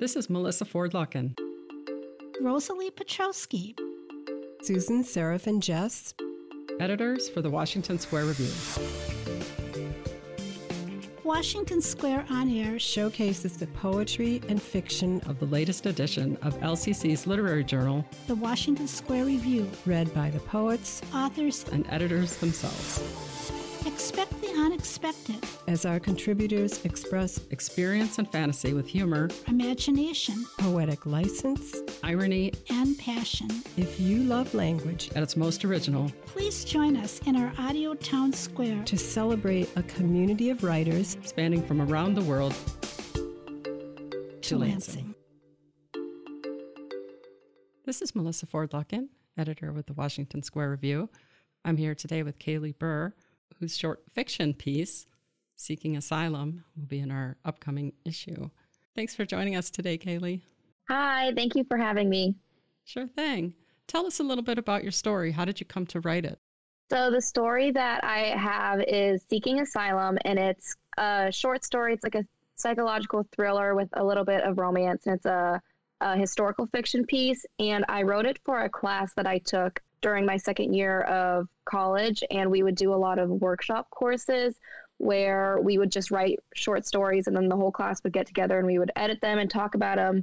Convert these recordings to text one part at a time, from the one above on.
This is Melissa Ford Lucken. Rosalie Petrowski. Susan Seraphin Jess. Editors for the Washington Square Review. Washington Square On Air showcases the poetry and fiction of the latest edition of LCC's literary journal, The Washington Square Review, read by the poets, authors, and editors themselves. Expect the unexpected as our contributors express experience and fantasy with humor, imagination, poetic license, irony, and passion. If you love language at its most original, please join us in our audio town square to celebrate a community of writers spanning from around the world to Lansing. This is Melissa Ford Lucken, editor with the Washington Square Review. I'm here today with Caily Burr, whose short fiction piece, Seeking Asylum, will be in our upcoming issue. Thanks for joining us today, Caily. Hi, thank you for having me. Sure thing. Tell us a little bit about your story. How did you come to write it? So, the story that I have is Seeking Asylum, and it's a short story. It's like a psychological thriller with a little bit of romance, and it's a, a historical fiction piece. And I wrote it for a class that I took during my second year of college, and we would do a lot of workshop courses where we would just write short stories and then the whole class would get together and we would edit them and talk about them.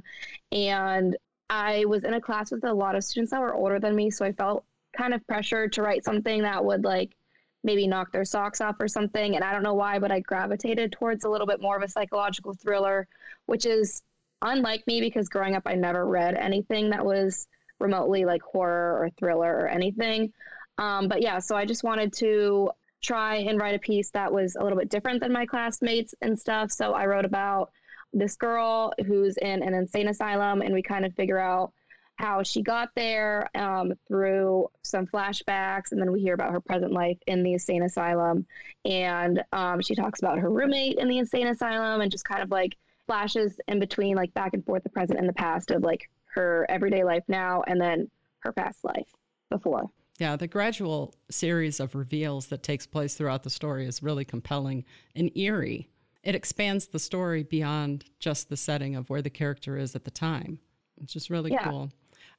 And I was in a class with a lot of students that were older than me, so I felt kind of pressured to write something that would like maybe knock their socks off or something. And I don't know why, but I gravitated towards a little bit more of a psychological thriller, which is unlike me because growing up I never read anything that was remotely like horror or thriller or anything. Um, but yeah, so I just wanted to try and write a piece that was a little bit different than my classmates and stuff. So I wrote about this girl who's in an insane asylum, and we kind of figure out how she got there um, through some flashbacks, and then we hear about her present life in the insane asylum. And um, she talks about her roommate in the insane asylum, and just kind of like flashes in between, like back and forth, the present and the past of like her everyday life now and then her past life before. Yeah, the gradual series of reveals that takes place throughout the story is really compelling and eerie. It expands the story beyond just the setting of where the character is at the time, which is really yeah. cool.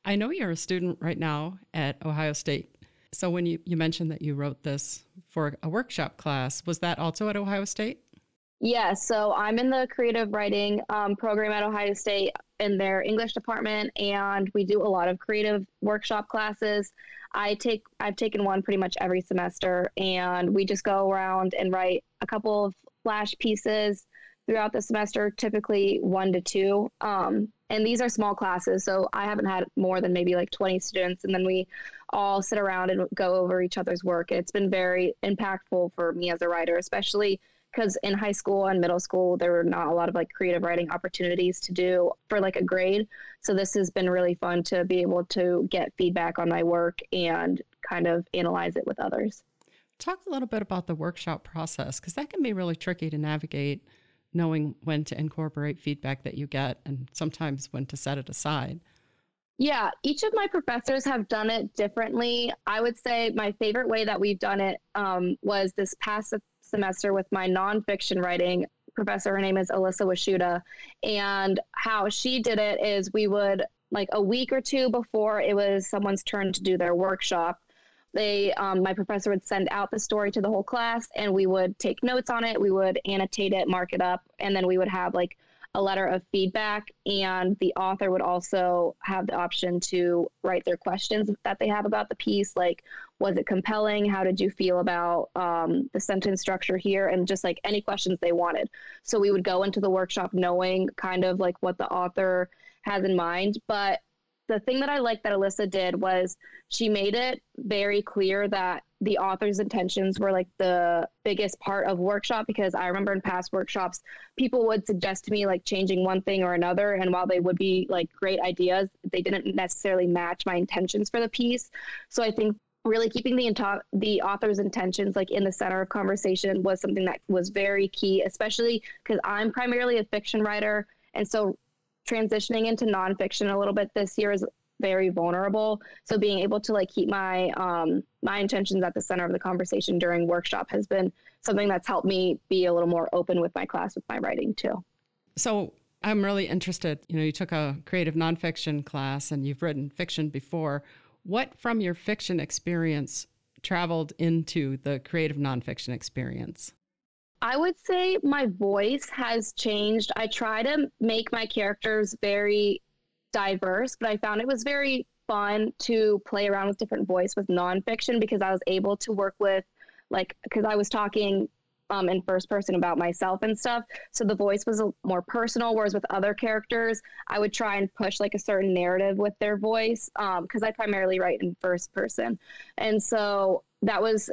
I know you're a student right now at Ohio State. So when you, you mentioned that you wrote this for a workshop class, was that also at Ohio State? Yeah, so I'm in the creative writing um, program at Ohio State in their English department, and we do a lot of creative workshop classes. I take I've taken one pretty much every semester, and we just go around and write a couple of flash pieces throughout the semester, typically one to two. Um, and these are small classes, so I haven't had more than maybe like 20 students, and then we all sit around and go over each other's work. It's been very impactful for me as a writer, especially because in high school and middle school there were not a lot of like creative writing opportunities to do for like a grade. So this has been really fun to be able to get feedback on my work and kind of analyze it with others. Talk a little bit about the workshop process because that can be really tricky to navigate knowing when to incorporate feedback that you get and sometimes when to set it aside. Yeah, each of my professors have done it differently. I would say my favorite way that we've done it um, was this past semester with my nonfiction writing professor. Her name is Alyssa Washuda. And how she did it is we would, like a week or two before it was someone's turn to do their workshop, they, um, my professor would send out the story to the whole class and we would take notes on it. We would annotate it, mark it up, and then we would have like a letter of feedback, and the author would also have the option to write their questions that they have about the piece, like was it compelling? How did you feel about um, the sentence structure here? And just like any questions they wanted. So we would go into the workshop knowing kind of like what the author has in mind, but the thing that I like that Alyssa did was she made it very clear that the author's intentions were like the biggest part of workshop because I remember in past workshops, people would suggest to me like changing one thing or another. And while they would be like great ideas, they didn't necessarily match my intentions for the piece. So I think really keeping the into- the author's intentions like in the center of conversation was something that was very key, especially because I'm primarily a fiction writer. And so transitioning into nonfiction a little bit this year is very vulnerable. So being able to like keep my um, my intentions at the center of the conversation during workshop has been something that's helped me be a little more open with my class with my writing too. So I'm really interested. You know, you took a creative nonfiction class and you've written fiction before. What from your fiction experience traveled into the creative nonfiction experience? I would say my voice has changed. I try to make my characters very diverse, but I found it was very fun to play around with different voice with nonfiction because I was able to work with like because I was talking um, in first person about myself and stuff. So the voice was more personal. Whereas with other characters, I would try and push like a certain narrative with their voice because um, I primarily write in first person. And so that was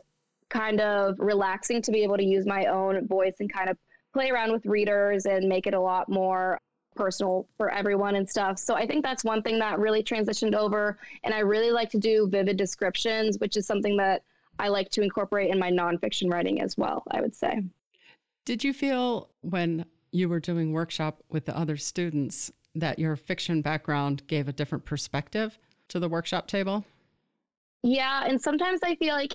kind of relaxing to be able to use my own voice and kind of play around with readers and make it a lot more personal for everyone and stuff. So I think that's one thing that really transitioned over. And I really like to do vivid descriptions, which is something that I like to incorporate in my nonfiction writing as well, I would say. Did you feel when you were doing workshop with the other students that your fiction background gave a different perspective to the workshop table? Yeah, and sometimes I feel like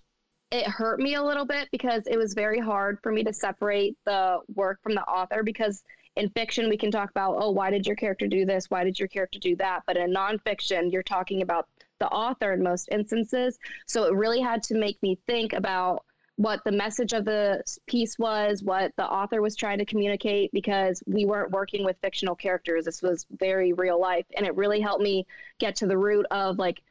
it hurt me a little bit because it was very hard for me to separate the work from the author because in fiction we can talk about oh why did your character do this why did your character do that but in nonfiction you're talking about the author in most instances. So it really had to make me think about what the message of the piece was, what the author was trying to communicate, because we weren't working with fictional characters. This was very real life. And it really helped me get to the root of like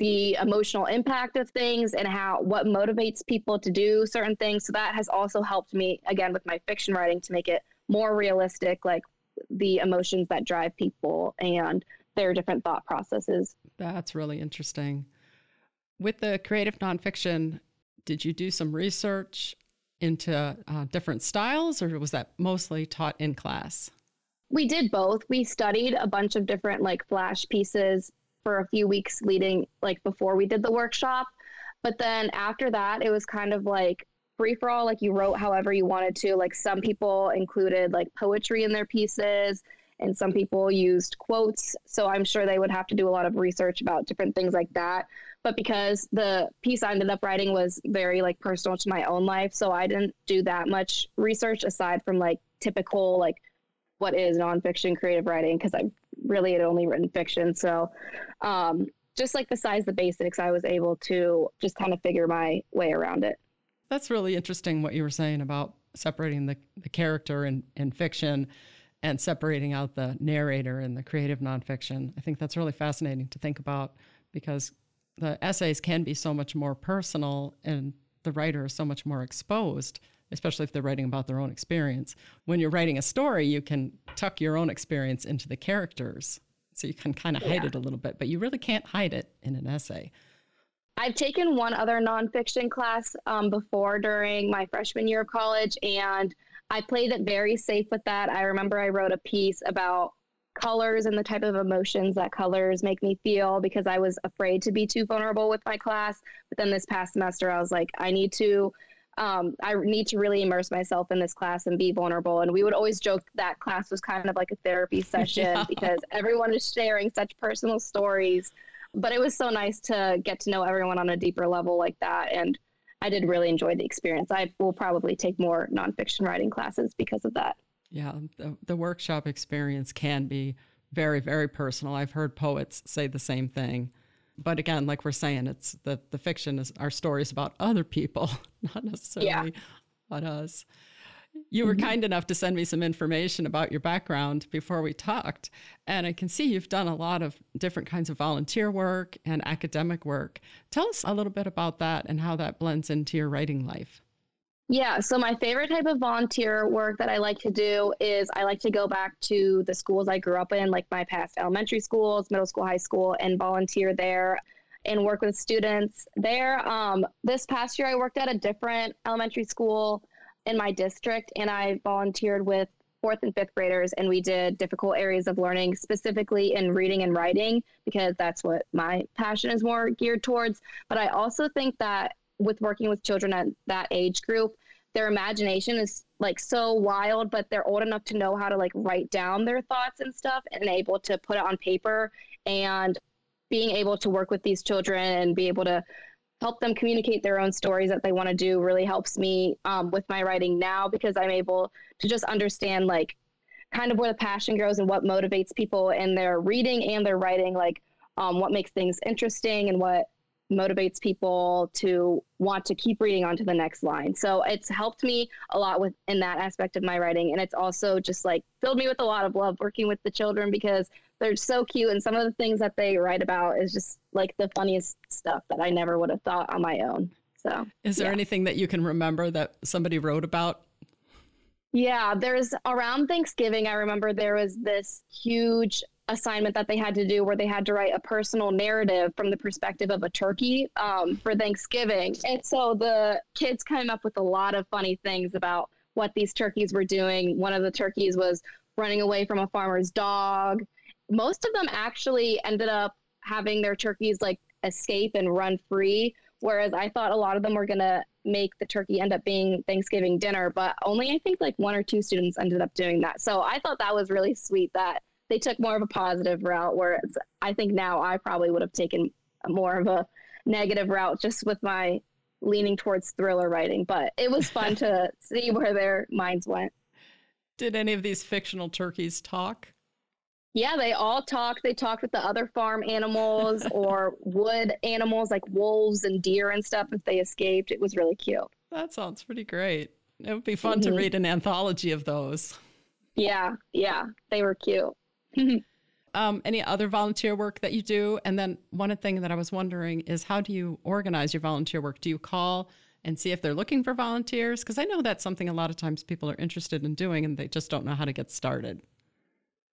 the emotional impact of things and how what motivates people to do certain things. So that has also helped me again with my fiction writing to make it more realistic, like the emotions that drive people and their different thought processes. That's really interesting. With the creative nonfiction, did you do some research into uh, different styles, or was that mostly taught in class? We did both. We studied a bunch of different like flash pieces for a few weeks leading, like before we did the workshop. But then after that, it was kind of like free for all. Like you wrote however you wanted to. Like some people included like poetry in their pieces and some people used quotes. So I'm sure they would have to do a lot of research about different things like that. But because the piece I ended up writing was very like personal to my own life, so I didn't do that much research aside from like typical like what is nonfiction creative writing because I really had only written fiction. So um, just like besides the basics, I was able to just kind of figure my way around it. That's really interesting what you were saying about separating the, the character in, in fiction and separating out the narrator and the creative nonfiction. I think that's really fascinating to think about because the essays can be so much more personal and the writer is so much more exposed, especially if they're writing about their own experience. When you're writing a story, you can tuck your own experience into the characters. So you can kind of hide yeah. it a little bit, but you really can't hide it in an essay. I've taken one other nonfiction class um, before during my freshman year of college, and I played it very safe with that. I remember I wrote a piece about colors and the type of emotions that colors make me feel because I was afraid to be too vulnerable with my class. But then this past semester, I was like, I need to. Um, I need to really immerse myself in this class and be vulnerable. And we would always joke that class was kind of like a therapy session yeah. because everyone is sharing such personal stories. But it was so nice to get to know everyone on a deeper level like that. And I did really enjoy the experience. I will probably take more nonfiction writing classes because of that. Yeah, the, the workshop experience can be very, very personal. I've heard poets say the same thing. But again, like we're saying, it's the, the fiction is our stories about other people, not necessarily yeah. about us. You were mm-hmm. kind enough to send me some information about your background before we talked. And I can see you've done a lot of different kinds of volunteer work and academic work. Tell us a little bit about that and how that blends into your writing life. Yeah, so my favorite type of volunteer work that I like to do is I like to go back to the schools I grew up in, like my past elementary schools, middle school, high school, and volunteer there and work with students there. Um, this past year, I worked at a different elementary school in my district, and I volunteered with fourth and fifth graders, and we did difficult areas of learning, specifically in reading and writing, because that's what my passion is more geared towards. But I also think that with working with children at that age group, their imagination is like so wild, but they're old enough to know how to like write down their thoughts and stuff and able to put it on paper and being able to work with these children and be able to help them communicate their own stories that they want to do really helps me um, with my writing now because I'm able to just understand like kind of where the passion grows and what motivates people in their reading and their writing, like um, what makes things interesting and what motivates people to want to keep reading on to the next line. So it's helped me a lot with in that aspect of my writing. And it's also just like filled me with a lot of love working with the children because they're so cute. And some of the things that they write about is just like the funniest stuff that I never would have thought on my own. So is there yeah. anything that you can remember that somebody wrote about yeah, there's around Thanksgiving, I remember there was this huge assignment that they had to do where they had to write a personal narrative from the perspective of a turkey um, for Thanksgiving. And so the kids came up with a lot of funny things about what these turkeys were doing. One of the turkeys was running away from a farmer's dog. Most of them actually ended up having their turkeys like escape and run free, whereas I thought a lot of them were going to make the turkey end up being Thanksgiving dinner, but only I think like one or two students ended up doing that. So I thought that was really sweet that they took more of a positive route, whereas I think now I probably would have taken more of a negative route just with my leaning towards thriller writing. But it was fun to see where their minds went. Did any of these fictional turkeys talk? Yeah, they all talked. They talked with the other farm animals or wood animals like wolves and deer and stuff if they escaped. It was really cute. That sounds pretty great. It would be fun mm-hmm. to read an anthology of those. Yeah, yeah, they were cute. um, any other volunteer work that you do? And then one thing that I was wondering is how do you organize your volunteer work? Do you call and see if they're looking for volunteers? Because I know that's something a lot of times people are interested in doing and they just don't know how to get started.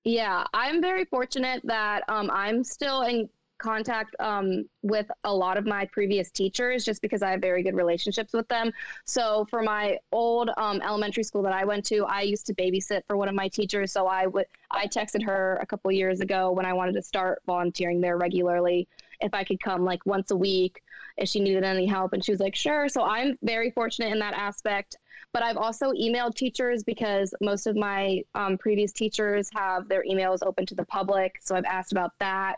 Yeah, I'm very fortunate that um, I'm still in contact um, with a lot of my previous teachers just because I have very good relationships with them. So for my old um, elementary school that I went to, I used to babysit for one of my teachers. So I would I texted her a couple years ago when I wanted to start volunteering there regularly if I could come like once a week if she needed any help and she was like sure. So I'm very fortunate in that aspect. But I've also emailed teachers because most of my um, previous teachers have their emails open to the public. So I've asked about that.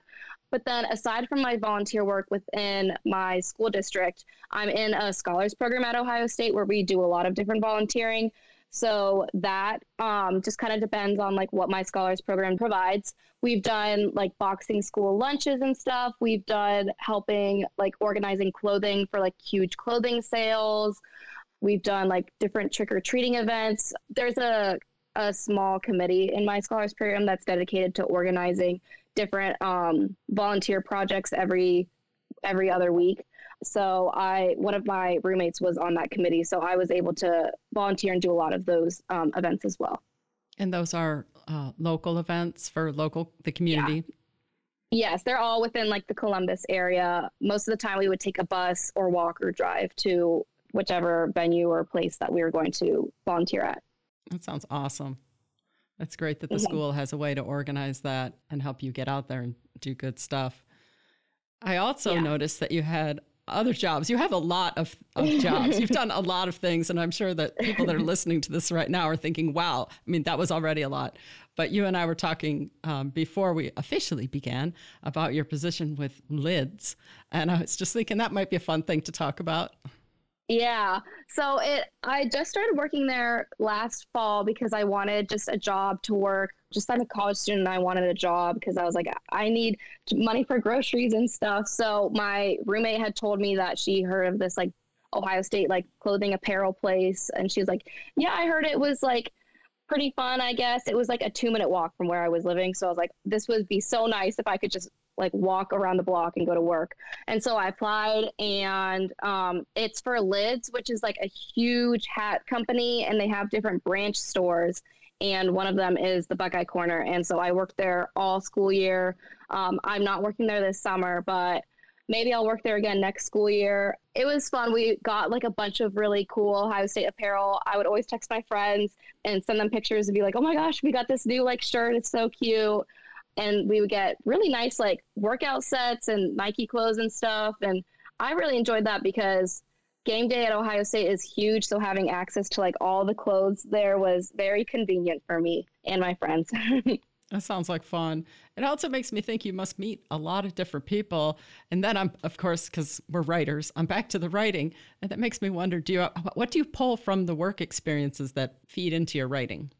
But then, aside from my volunteer work within my school district, I'm in a scholars program at Ohio State where we do a lot of different volunteering. So that um, just kind of depends on like what my scholars program provides. We've done like boxing school lunches and stuff. We've done helping like organizing clothing for like huge clothing sales. We've done like different trick or treating events. There's a a small committee in my scholars program that's dedicated to organizing different um, volunteer projects every every other week. So I one of my roommates was on that committee, so I was able to volunteer and do a lot of those um, events as well. And those are uh, local events for local the community. Yeah. Yes, they're all within like the Columbus area. Most of the time, we would take a bus or walk or drive to whichever venue or place that we were going to volunteer at. That sounds awesome. That's great that the mm-hmm. school has a way to organize that and help you get out there and do good stuff. I also yeah. noticed that you had other jobs. You have a lot of, of jobs. You've done a lot of things. And I'm sure that people that are listening to this right now are thinking, wow, I mean, that was already a lot. But you and I were talking um, before we officially began about your position with Lids. And I was just thinking that might be a fun thing to talk about. Yeah. So it I just started working there last fall because I wanted just a job to work. Just I'm a college student I wanted a job because I was like I need money for groceries and stuff. So my roommate had told me that she heard of this like Ohio State like clothing apparel place and she was like, "Yeah, I heard it was like pretty fun, I guess. It was like a 2-minute walk from where I was living, so I was like this would be so nice if I could just like walk around the block and go to work. And so I applied, and um, it's for Lids, which is like a huge hat company, and they have different branch stores. And one of them is the Buckeye Corner. And so I worked there all school year. Um, I'm not working there this summer, but maybe I'll work there again next school year. It was fun. We got like a bunch of really cool Ohio State apparel. I would always text my friends and send them pictures and be like, oh my gosh, we got this new like shirt. It's so cute and we would get really nice like workout sets and Nike clothes and stuff. And I really enjoyed that because game day at Ohio State is huge. So having access to like all the clothes there was very convenient for me and my friends. That sounds like fun. It also makes me think you must meet a lot of different people. And then I'm, of course, because we're writers, I'm back to the writing. And that makes me wonder do you, what do you pull from the work experiences that feed into your writing?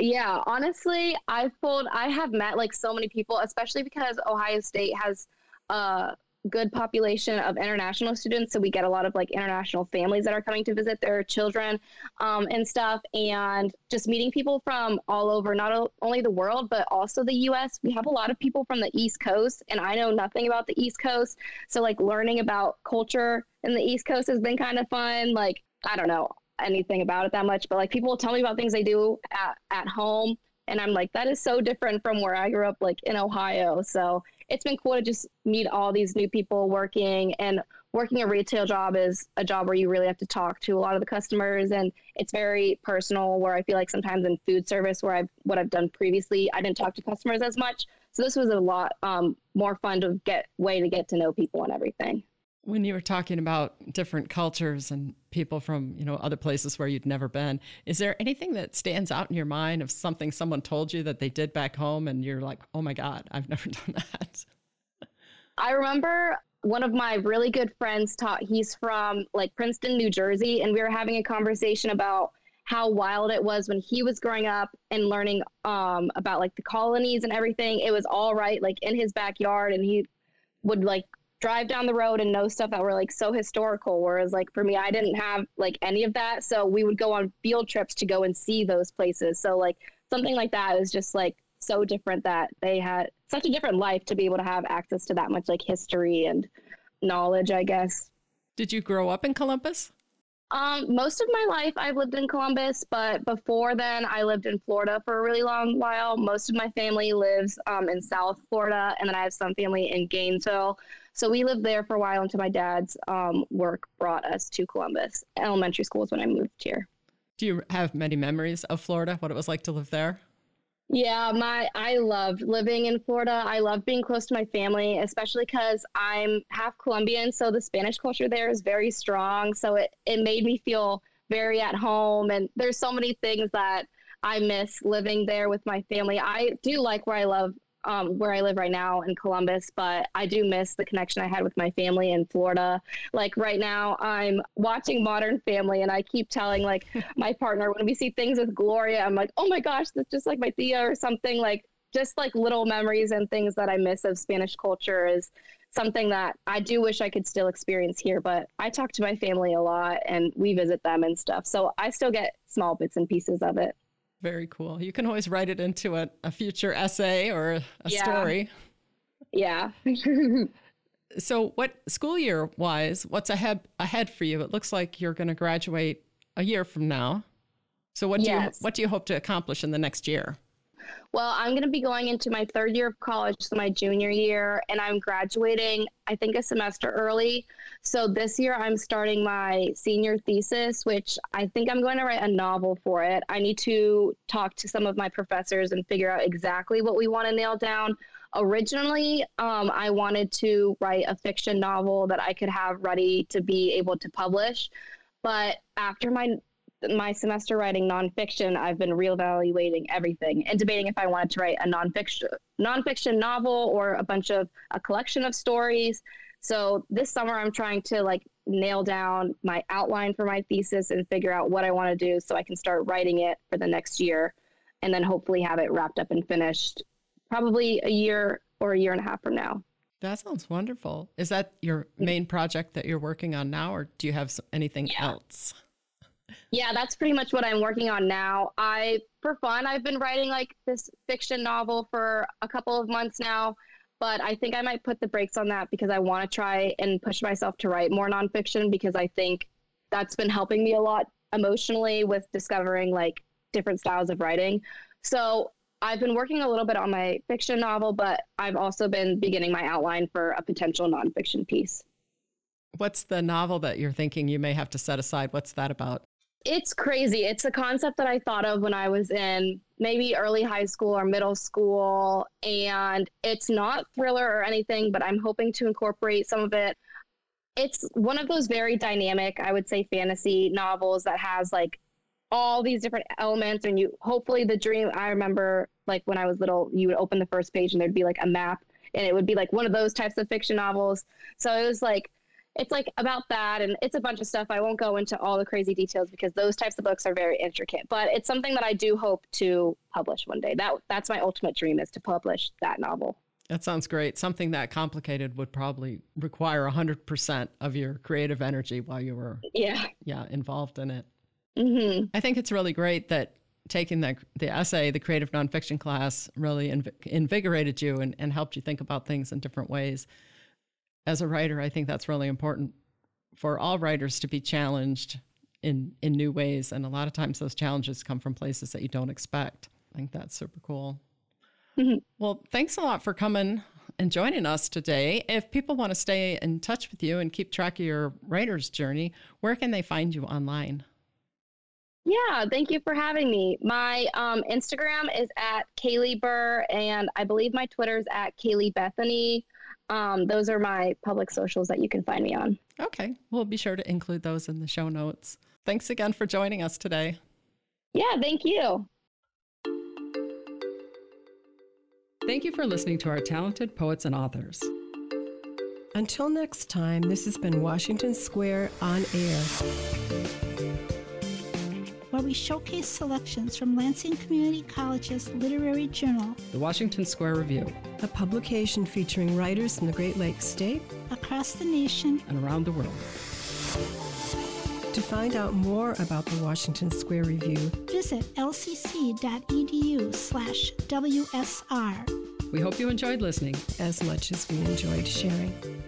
Yeah, honestly, I've pulled, I have met like so many people, especially because Ohio State has a good population of international students. So we get a lot of like international families that are coming to visit their children um, and stuff. And just meeting people from all over, not only the world, but also the US. We have a lot of people from the East Coast, and I know nothing about the East Coast. So, like, learning about culture in the East Coast has been kind of fun. Like, I don't know anything about it that much, but like people will tell me about things they do at, at home. And I'm like, that is so different from where I grew up, like in Ohio. So it's been cool to just meet all these new people working and working a retail job is a job where you really have to talk to a lot of the customers and it's very personal where I feel like sometimes in food service where I've what I've done previously, I didn't talk to customers as much. So this was a lot um, more fun to get way to get to know people and everything. When you were talking about different cultures and people from, you know, other places where you'd never been, is there anything that stands out in your mind of something someone told you that they did back home and you're like, "Oh my god, I've never done that." I remember one of my really good friends taught he's from like Princeton, New Jersey, and we were having a conversation about how wild it was when he was growing up and learning um, about like the colonies and everything. It was all right, like in his backyard, and he would like drive down the road and know stuff that were like so historical whereas like for me i didn't have like any of that so we would go on field trips to go and see those places so like something like that was just like so different that they had such a different life to be able to have access to that much like history and knowledge i guess did you grow up in columbus um, most of my life I've lived in Columbus, but before then I lived in Florida for a really long while. Most of my family lives um, in South Florida, and then I have some family in Gainesville. So we lived there for a while until my dad's um, work brought us to Columbus. Elementary school is when I moved here. Do you have many memories of Florida? What it was like to live there? Yeah, my I loved living in Florida. I love being close to my family, especially because I'm half Colombian, so the Spanish culture there is very strong. So it it made me feel very at home, and there's so many things that I miss living there with my family. I do like where I love um, where I live right now in Columbus, but I do miss the connection I had with my family in Florida. Like right now, I'm watching Modern Family, and I keep telling like my partner when we see things with Gloria, I'm like, oh my gosh, that's just like my Thea or something. Like just like little memories and things that I miss of Spanish culture is something that I do wish I could still experience here. But I talk to my family a lot, and we visit them and stuff, so I still get small bits and pieces of it. Very cool. You can always write it into a, a future essay or a, yeah. story. Yeah. so, what school year wise, what's ahead ahead for you? It looks like you're going to graduate a year from now. So, what do you what do you hope to accomplish in the next year? Well, I'm going to be going into my third year of college, so my junior year, and I'm graduating, I think, a semester early. So this year I'm starting my senior thesis, which I think I'm going to write a novel for it. I need to talk to some of my professors and figure out exactly what we want to nail down. Originally, um, I wanted to write a fiction novel that I could have ready to be able to publish. But after my my semester writing nonfiction, I've been reevaluating everything and debating if I wanted to write a nonfiction nonfiction novel or a bunch of a collection of stories. So this summer, I'm trying to like nail down my outline for my thesis and figure out what I want to do so I can start writing it for the next year, and then hopefully have it wrapped up and finished, probably a year or a year and a half from now. That sounds wonderful. Is that your mm-hmm. main project that you're working on now, or do you have anything yeah. else? Yeah, that's pretty much what I'm working on now. I, for fun, I've been writing like this fiction novel for a couple of months now, but I think I might put the brakes on that because I want to try and push myself to write more nonfiction because I think that's been helping me a lot emotionally with discovering like different styles of writing. So I've been working a little bit on my fiction novel, but I've also been beginning my outline for a potential nonfiction piece. What's the novel that you're thinking you may have to set aside? What's that about? It's crazy. It's a concept that I thought of when I was in maybe early high school or middle school. And it's not thriller or anything, but I'm hoping to incorporate some of it. It's one of those very dynamic, I would say, fantasy novels that has like all these different elements. And you hopefully the dream, I remember like when I was little, you would open the first page and there'd be like a map and it would be like one of those types of fiction novels. So it was like, it's like about that and it's a bunch of stuff. I won't go into all the crazy details because those types of books are very intricate but it's something that i do hope to publish one day. That that's my ultimate dream is to publish that novel. That sounds great. Something that complicated would probably require 100% of your creative energy while you were yeah. Yeah involved in it. Mm-hmm. i think it's really great that taking the, the essay the creative nonfiction class really inv- invigorated you and, and helped you think about things in different ways as a writer, I think that's really important for all writers to be challenged in in new ways, and a lot of times those challenges come from places that you don't expect. I think that's super cool. Mm-hmm. Well, thanks a lot for coming and joining us today. If people want to stay in touch with you and keep track of your writer's journey, where can they find you online? Yeah, thank you for having me. My um, Instagram is at Caily Burr, and I believe my Twitter is at Caily Bethany. Um, those are my public socials that you can find me on. Okay. We'll be sure to include those in the show notes. Thanks again for joining us today. Yeah, thank you. Thank you for listening to our talented poets and authors. Until next time, this has been Washington Square on Air where we showcase selections from Lansing Community College's literary journal, The Washington Square Review, a publication featuring writers from the Great Lakes State, across the nation, and around the world. To find out more about the Washington Square Review, visit lcc.edu slash WSR. We hope you enjoyed listening as much as we enjoyed sharing.